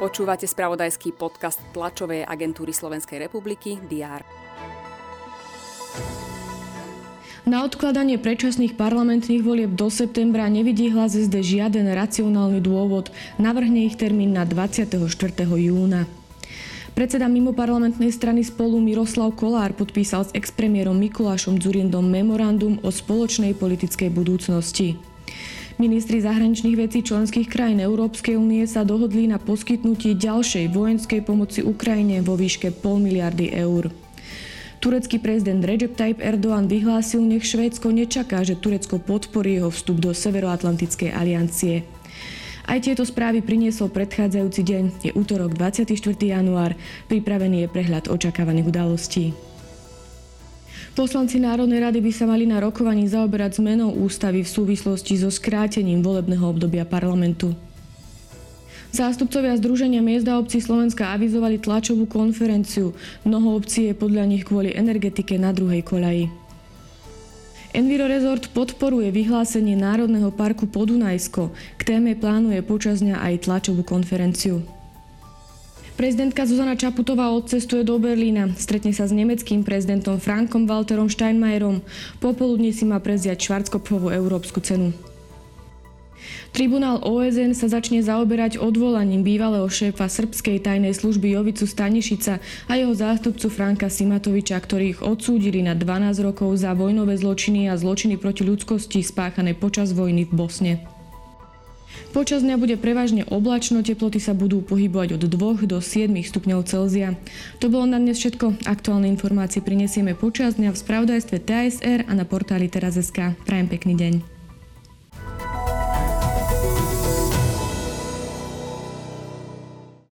Počúvate spravodajský podcast tlačovej agentúry Slovenskej republiky DR. Na odkladanie predčasných parlamentných volieb do septembra nevidí hlas SD žiaden racionálny dôvod. Navrhne ich termín na 24. júna. Predseda mimo parlamentnej strany spolu Miroslav Kolár podpísal s expremiérom Mikulášom Dzurindom memorandum o spoločnej politickej budúcnosti. Ministri zahraničných vecí členských krajín Európskej únie sa dohodli na poskytnutí ďalšej vojenskej pomoci Ukrajine vo výške pol miliardy eur. Turecký prezident Recep Tayyip Erdoğan vyhlásil, nech Švédsko nečaká, že Turecko podporí jeho vstup do Severoatlantickej aliancie. Aj tieto správy priniesol predchádzajúci deň. Je útorok 24. január. Pripravený je prehľad očakávaných udalostí. Poslanci Národnej rady by sa mali na rokovaní zaoberať zmenou ústavy v súvislosti so skrátením volebného obdobia parlamentu. Zástupcovia Združenia miest a obcí Slovenska avizovali tlačovú konferenciu. Mnoho obcí je podľa nich kvôli energetike na druhej koľaji. Enviro Resort podporuje vyhlásenie Národného parku Podunajsko. K téme plánuje počas dňa aj tlačovú konferenciu. Prezidentka Zuzana Čaputová odcestuje do Berlína. Stretne sa s nemeckým prezidentom Frankom Walterom Steinmeierom. Popoludne si má prezdiať Švarckopfovú európsku cenu. Tribunál OSN sa začne zaoberať odvolaním bývalého šéfa srbskej tajnej služby Jovicu Stanišica a jeho zástupcu Franka Simatoviča, ktorých odsúdili na 12 rokov za vojnové zločiny a zločiny proti ľudskosti spáchané počas vojny v Bosne. Počas dňa bude prevažne oblačno, teploty sa budú pohybovať od 2 do 7 stupňov Celzia. To bolo na dnes všetko. Aktuálne informácie prinesieme počas dňa v spravodajstve TSR a na portáli teraz.sk. Prajem pekný deň.